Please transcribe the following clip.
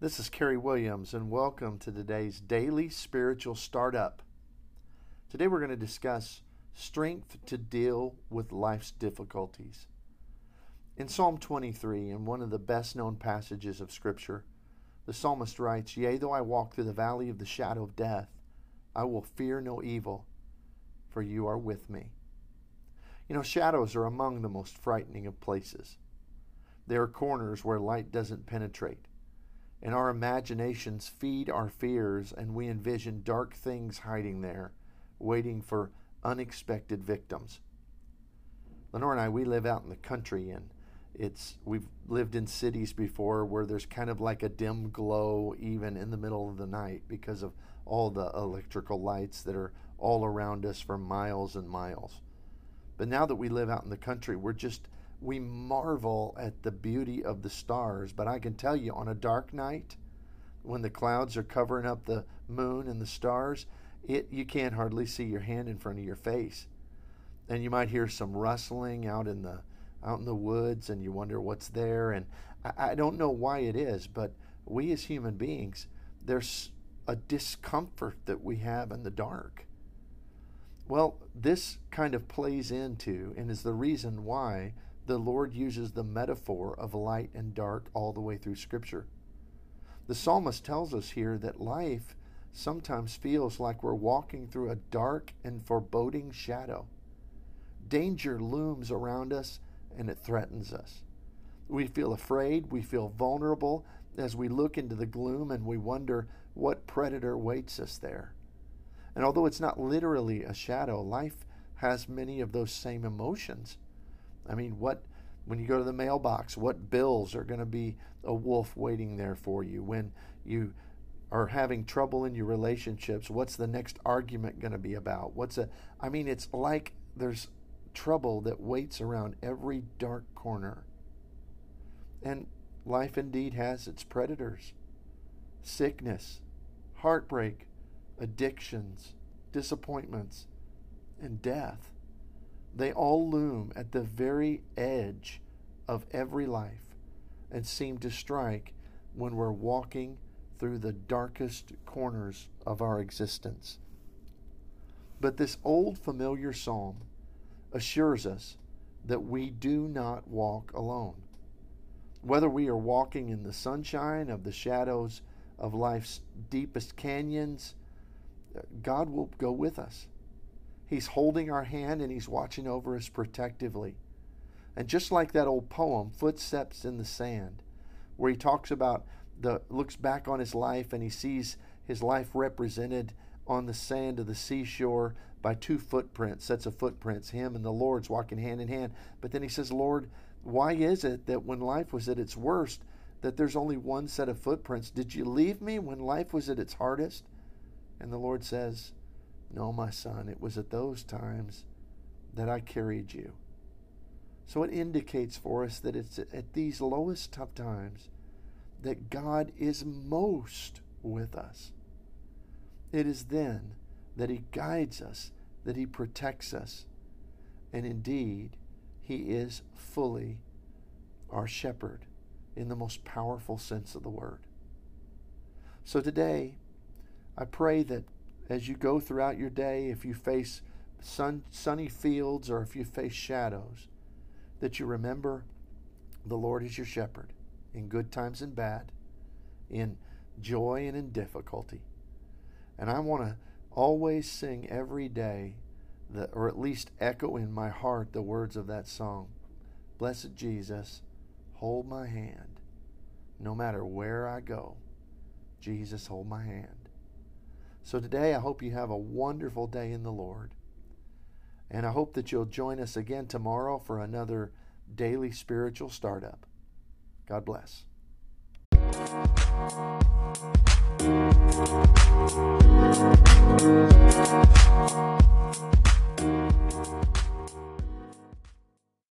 This is Kerry Williams, and welcome to today's daily spiritual startup. Today we're going to discuss strength to deal with life's difficulties. In Psalm 23, in one of the best known passages of Scripture, the psalmist writes, Yea, though I walk through the valley of the shadow of death, I will fear no evil, for you are with me. You know, shadows are among the most frightening of places. They are corners where light doesn't penetrate. And our imaginations feed our fears, and we envision dark things hiding there, waiting for unexpected victims. Lenore and I, we live out in the country, and it's we've lived in cities before where there's kind of like a dim glow even in the middle of the night because of all the electrical lights that are all around us for miles and miles. But now that we live out in the country, we're just we marvel at the beauty of the stars. But I can tell you, on a dark night, when the clouds are covering up the moon and the stars, it you can't hardly see your hand in front of your face, and you might hear some rustling out in the out in the woods, and you wonder what's there. And I, I don't know why it is, but we as human beings, there's a discomfort that we have in the dark. Well, this kind of plays into and is the reason why the Lord uses the metaphor of light and dark all the way through Scripture. The psalmist tells us here that life sometimes feels like we're walking through a dark and foreboding shadow. Danger looms around us and it threatens us. We feel afraid, we feel vulnerable as we look into the gloom and we wonder what predator waits us there. And although it's not literally a shadow, life has many of those same emotions. I mean, what when you go to the mailbox, what bills are going to be a wolf waiting there for you? When you are having trouble in your relationships, what's the next argument going to be about? What's a I mean, it's like there's trouble that waits around every dark corner. And life indeed has its predators. Sickness, heartbreak, addictions, disappointments, and death. They all loom at the very edge of every life and seem to strike when we're walking through the darkest corners of our existence. But this old familiar psalm assures us that we do not walk alone. Whether we are walking in the sunshine of the shadows of life's deepest canyons, God will go with us. He's holding our hand and He's watching over us protectively. And just like that old poem, Footsteps in the Sand, where he talks about the looks back on his life and he sees his life represented on the sand of the seashore by two footprints, sets of footprints, him and the Lord's walking hand in hand. But then he says, Lord, why is it that when life was at its worst, that there's only one set of footprints? Did you leave me when life was at its hardest? And the Lord says, no, my son, it was at those times that I carried you. So it indicates for us that it's at these lowest tough times that God is most with us. It is then that He guides us, that He protects us, and indeed, He is fully our shepherd in the most powerful sense of the word. So today, I pray that as you go throughout your day, if you face sun, sunny fields or if you face shadows, that you remember the Lord is your shepherd in good times and bad, in joy and in difficulty. And I want to always sing every day, the, or at least echo in my heart the words of that song Blessed Jesus, hold my hand. No matter where I go, Jesus, hold my hand. So today, I hope you have a wonderful day in the Lord. And I hope that you'll join us again tomorrow for another daily spiritual startup. God bless.